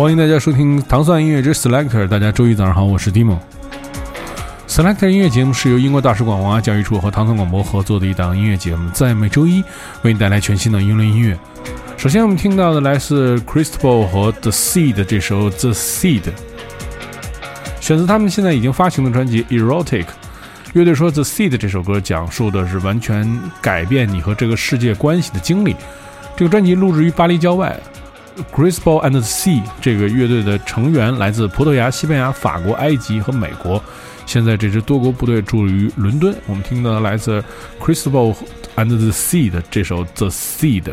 欢迎大家收听糖蒜音乐之 Selector。大家周一早上好，我是 Dimo。Selector 音乐节目是由英国大使馆文化教育处和糖蒜广播合作的一档音乐节目，在每周一为你带来全新的英伦音乐。首先，我们听到的来自 Crystal 和 The Seed 这首 The Seed，选择他们现在已经发行的专辑 Erotic。乐队说 The Seed 这首歌讲述的是完全改变你和这个世界关系的经历。这个专辑录制于巴黎郊外。CRISPR and the Sea 这个乐队的成员来自葡萄牙、西班牙、法国、埃及和美国。现在这支多国部队驻于伦敦。我们听到来自 CRISPR and the Sea 的这首 The Seed。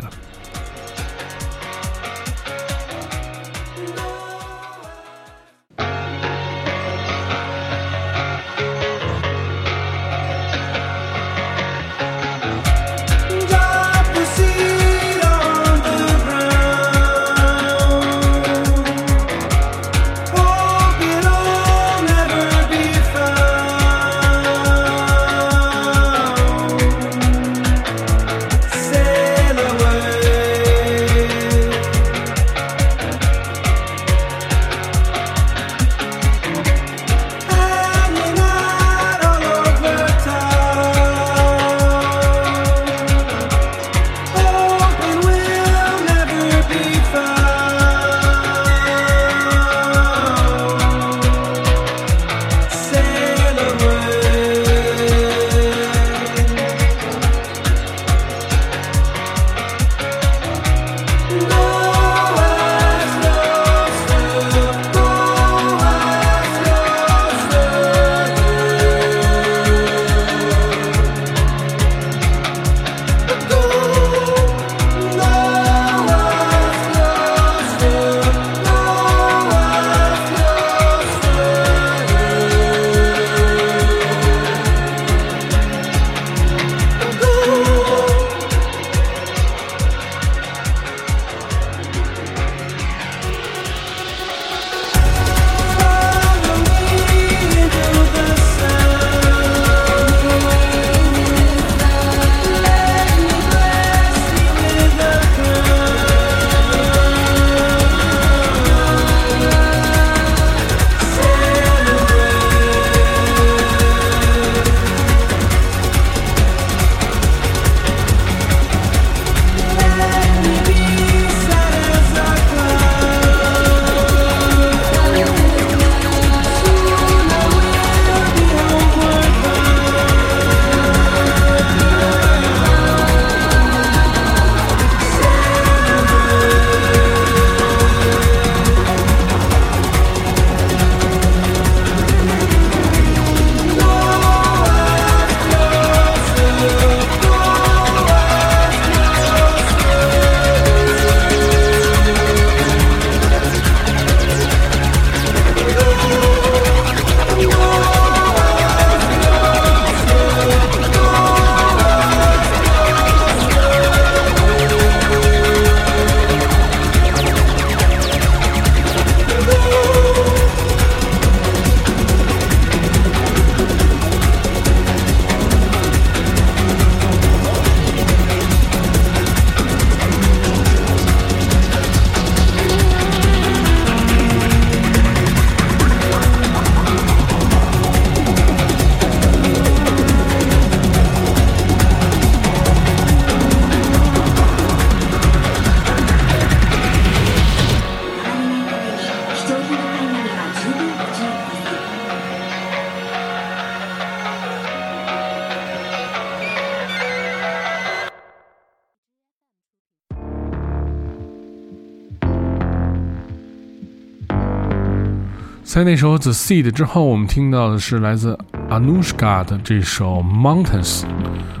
在那首《The Seed》之后，我们听到的是来自 Anushka 的这首 Mountains，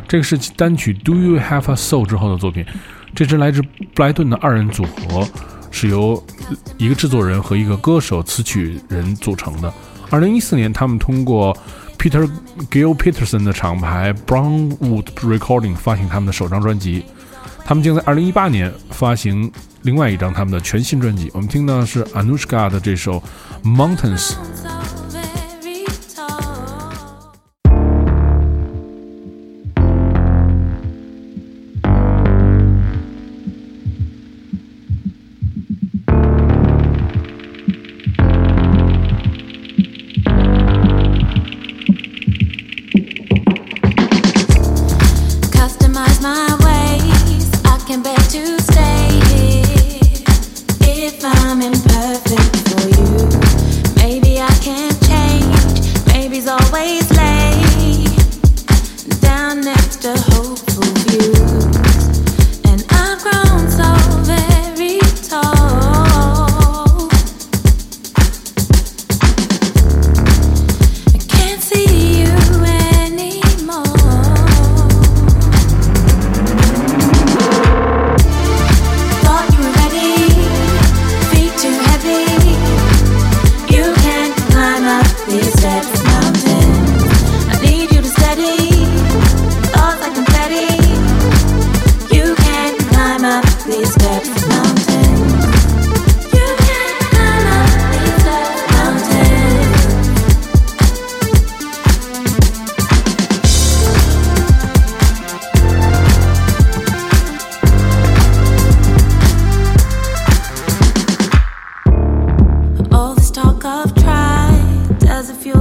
这个是单曲 Do You Have a Soul 之后的作品。这支来自布莱顿的二人组合是由一个制作人和一个歌手、词曲人组成的。二零一四年，他们通过 Peter Gil Peterson 的厂牌 Brownwood Recording 发行他们的首张专辑。他们将在二零一八年发行另外一张他们的全新专辑。我们听到的是 Anushka 的这首 Mountains。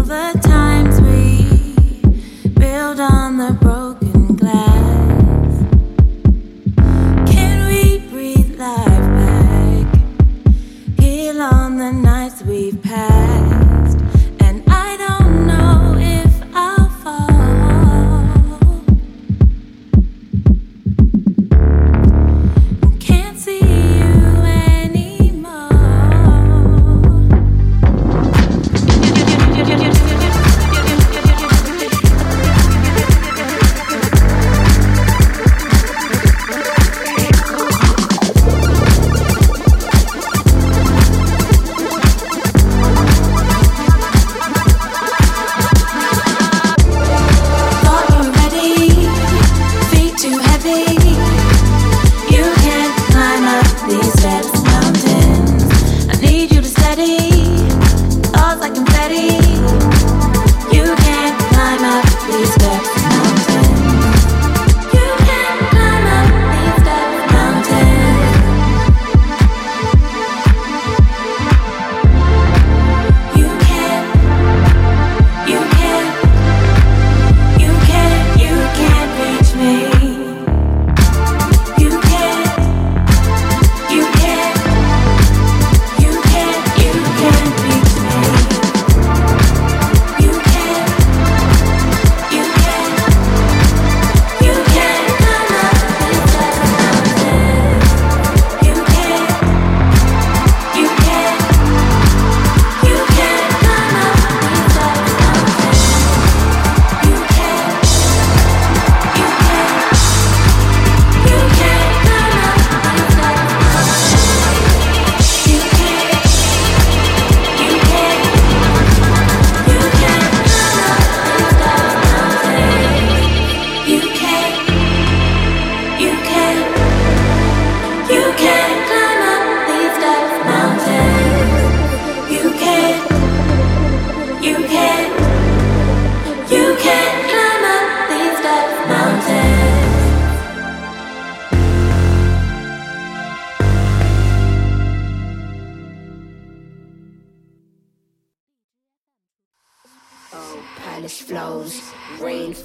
the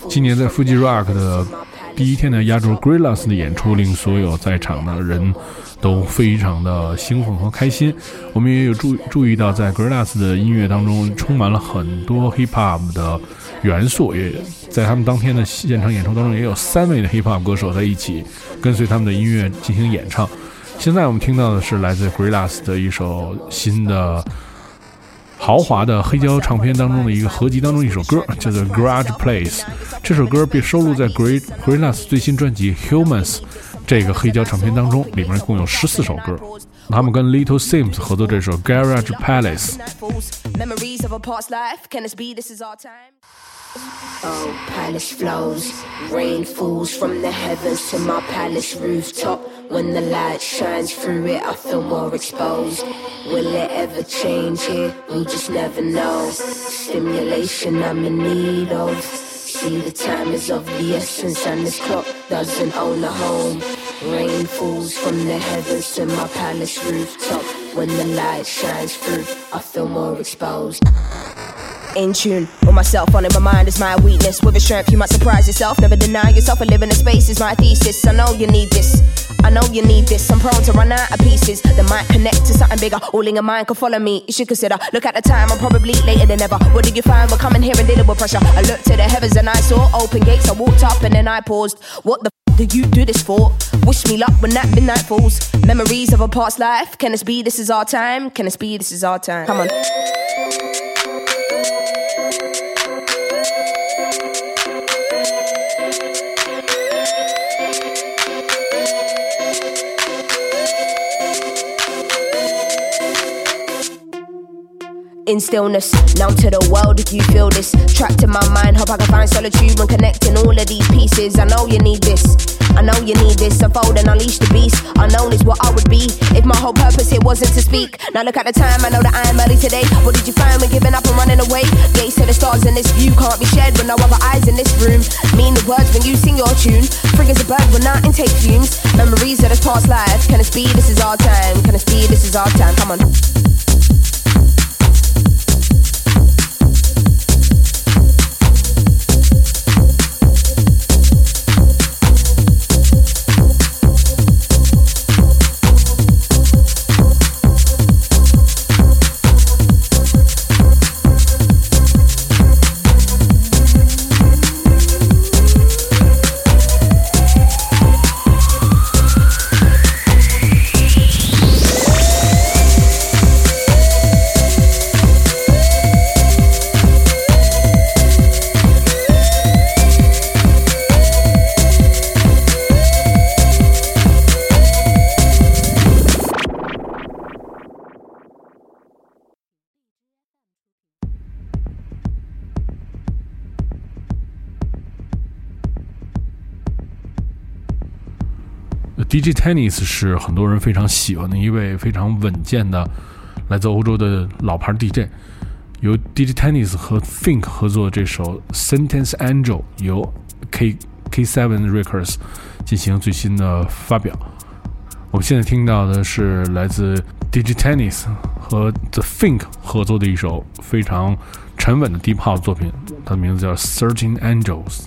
今年在 Fuji Rock 的第一天的压轴 Grillaz 的演出，令所有在场的人都非常的兴奋和开心。我们也有注注意到，在 Grillaz 的音乐当中充满了很多 Hip Hop 的元素，也在他们当天的现场演出当中，也有三位的 Hip Hop 歌手在一起跟随他们的音乐进行演唱。现在我们听到的是来自 Grillaz 的一首新的。豪华的黑胶唱片当中的一个合集当中一首歌，叫做《Garage Place》。这首歌被收录在 Great Gorillaz 最新专辑《Humans》这个黑胶唱片当中，里面共有十四首歌。他们跟 Little Sims 合作这首《Garage Palace》。Oh, palace flows, rain falls from the heavens to my palace rooftop. When the light shines through it, I feel more exposed. Will it ever change here? We'll just never know. Stimulation I'm in need of. See, the time is of the essence, and this clock doesn't own a home. Rain falls from the heavens to my palace rooftop. When the light shines through, I feel more exposed in tune with myself on it. My mind is my weakness. With a strength, you might surprise yourself. Never deny yourself. A living in space is my thesis. I know you need this. I know you need this. I'm prone to run out of pieces that might connect to something bigger. All in your mind can follow me. You should consider. Look at the time. I'm probably later than ever. What did you find? We're coming here and dealing with pressure. I looked to the heavens and I saw open gates. I walked up and then I paused. What the f- do you do this for? Wish me luck when that midnight falls. Memories of a past life. Can this be? This is our time. Can this be? This is our time. Come on. In stillness. Now to the world, if you feel this. Trapped in my mind, hope I can find solitude when connecting all of these pieces. I know you need this. I know you need this. Unfold and unleash the beast. Unknown is what I would be if my whole purpose here wasn't to speak. Now look at the time, I know that I am early today. What did you find when giving up and running away? Gates to the stars in this view can't be shared with no other eyes in this room. Mean the words when you sing your tune. Free as a bird when I intake fumes. Memories of this past life. Can it be? This is our time. Can it be? This is our time. Come on. DJ Tennis 是很多人非常喜欢的一位非常稳健的来自欧洲的老牌 DJ，由 DJ Tennis 和 Think 合作这首 Sentence Angel 由 K K7 Records 进行最新的发表。我们现在听到的是来自 DJ Tennis 和 The Think 合作的一首非常沉稳的 Deep House 作品，它的名字叫 Thirteen Angels。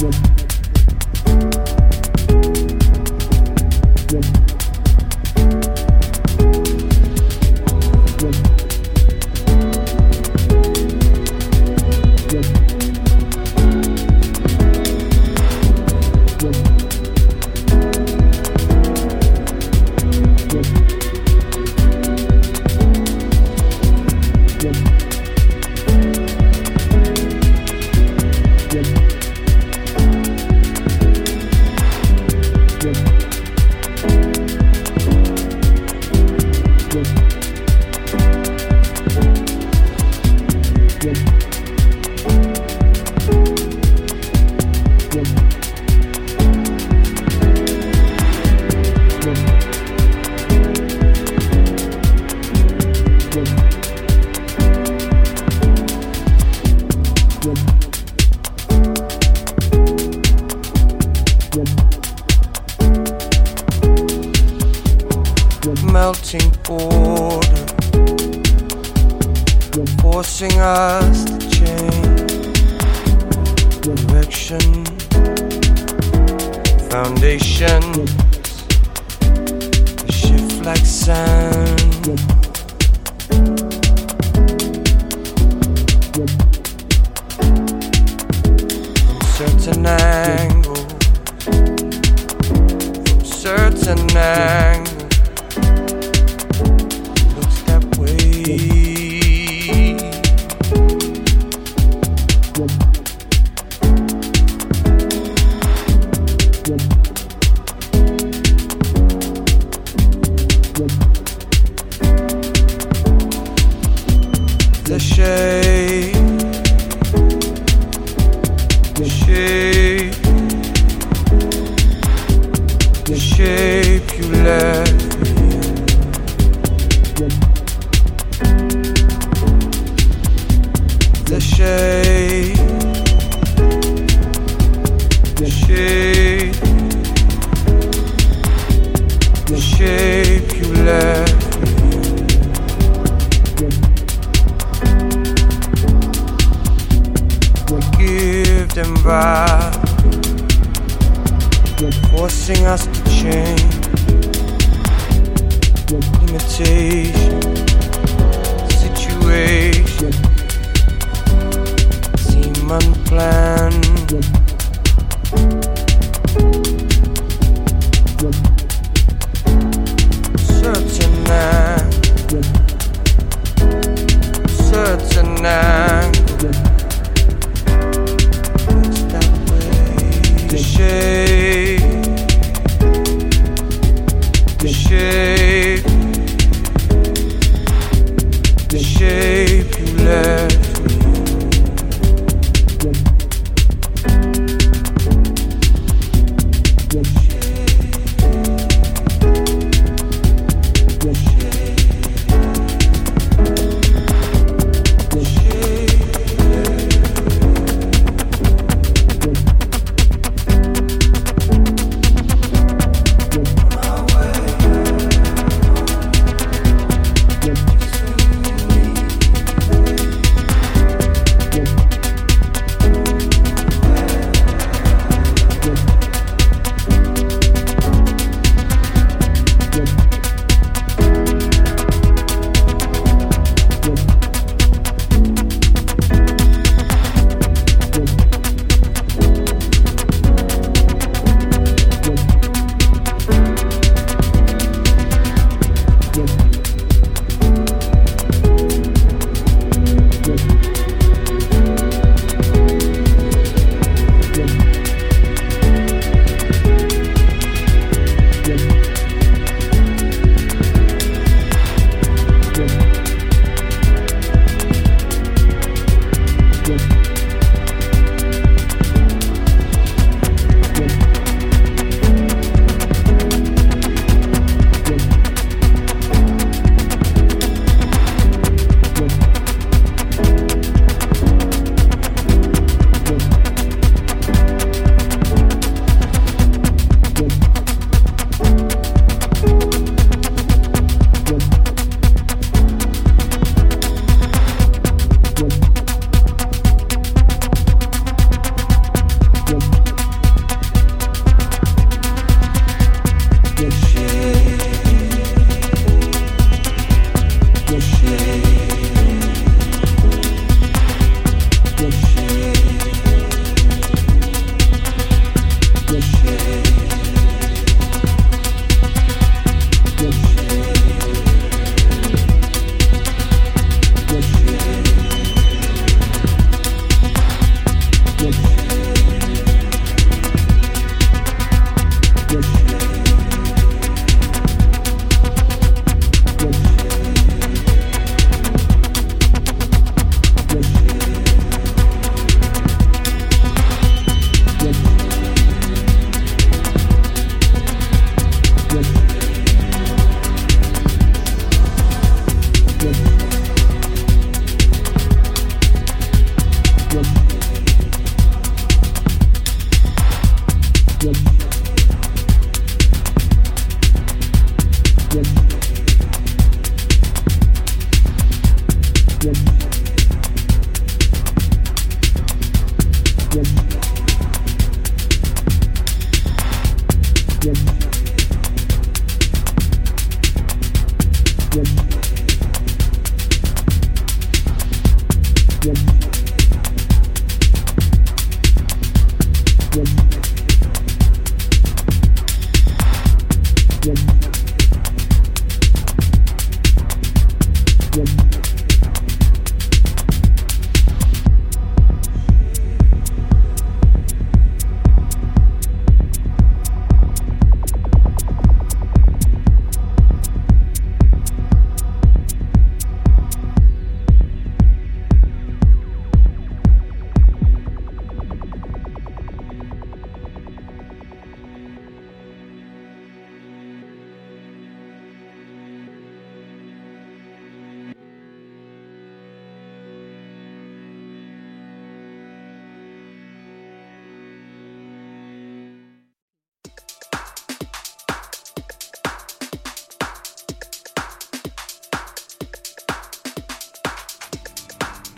Yeah. forcing us to change direction, foundations shift like sand. From certain angles, from certain angles.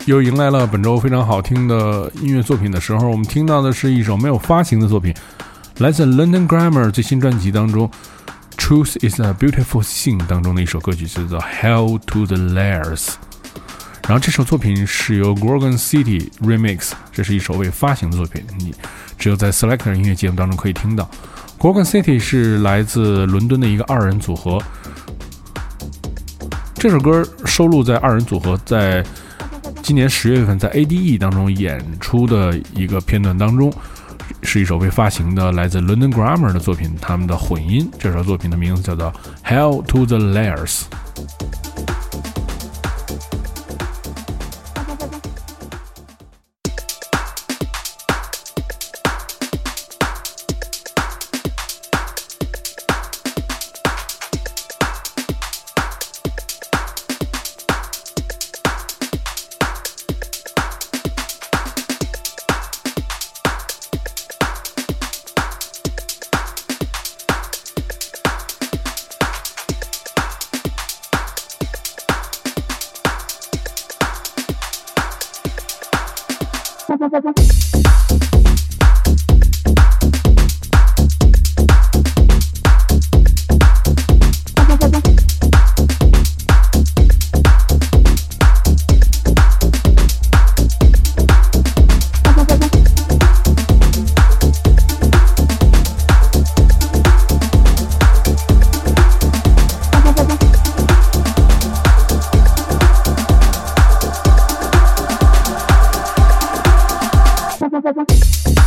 又迎来了本周非常好听的音乐作品的时候，我们听到的是一首没有发行的作品，来自 London Grammar 最新专辑当中《Truth Is a Beautiful Thing》当中的一首歌曲，叫做《Hell to the Layers》。然后这首作品是由 Gorgon City Remix，这是一首未发行的作品，你只有在 Selector 音乐节目当中可以听到。Gorgon City 是来自伦敦的一个二人组合，这首歌收录在二人组合在。今年十月份在 ADE 当中演出的一个片段当中，是一首被发行的来自 London Grammar 的作品，他们的混音。这首作品的名字叫做《Hell to the Layers》。Música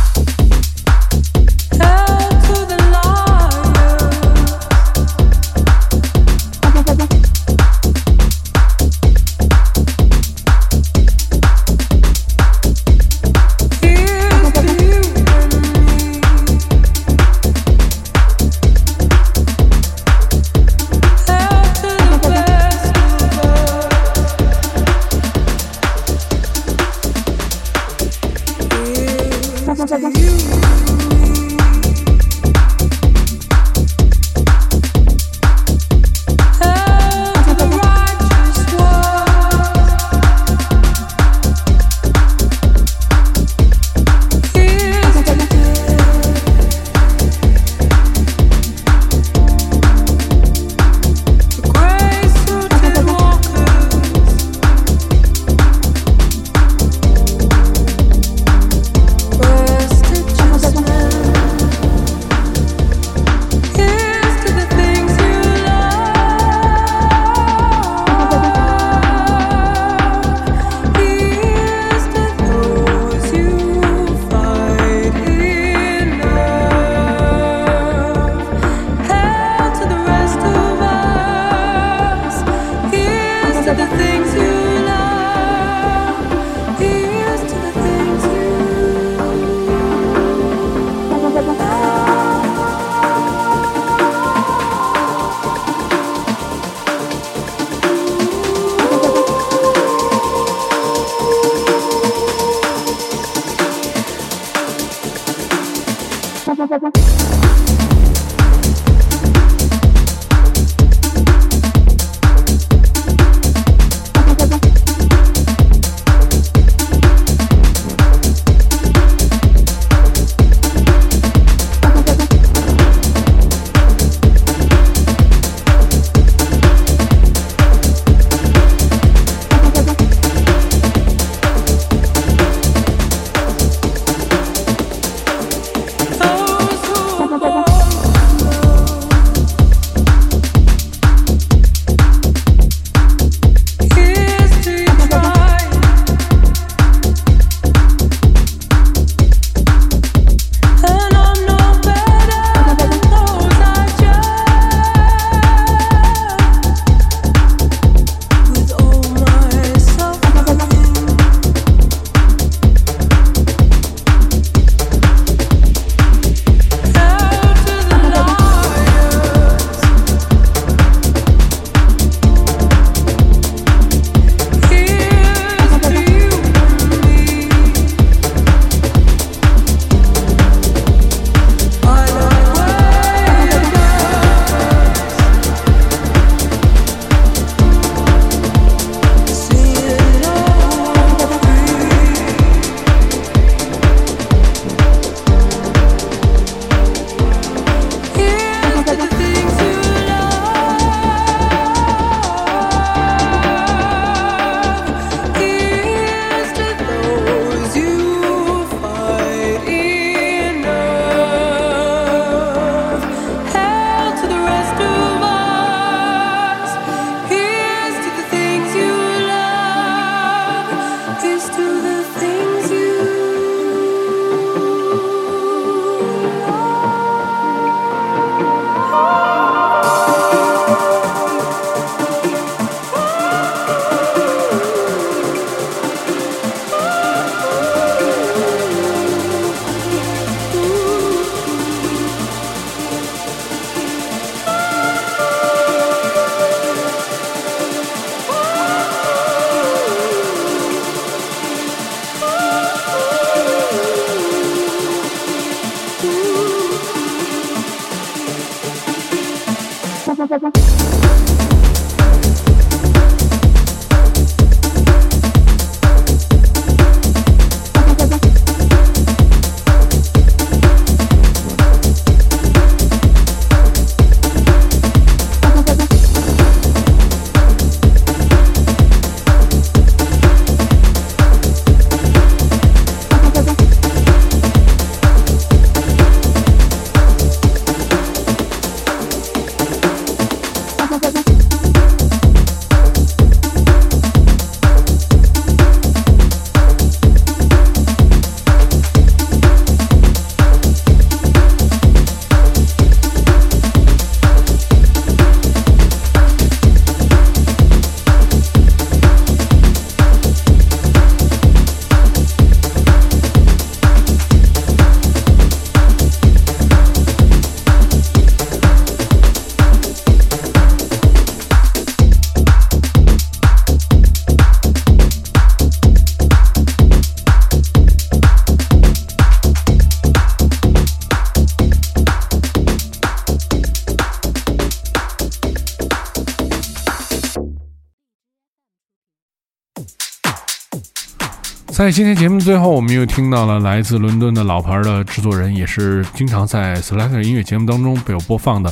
在今天节目最后，我们又听到了来自伦敦的老牌的制作人，也是经常在 Selector 音乐节目当中被我播放的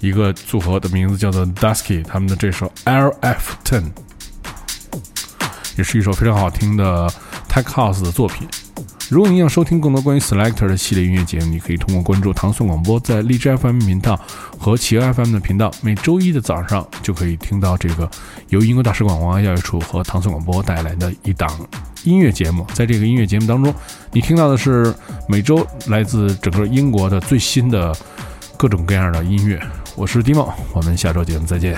一个组合的名字叫做 Dusky，他们的这首 LF Ten，也是一首非常好听的 Tech House 的作品。如果您想收听更多关于 Selector 的系列音乐节目，你可以通过关注唐宋广播在荔枝 FM 频道和企鹅 FM 的频道，每周一的早上就可以听到这个由英国大使馆文化教育处和唐宋广播带来的一档音乐节目。在这个音乐节目当中，你听到的是每周来自整个英国的最新的各种各样的音乐。我是 Dimo，我们下周节目再见。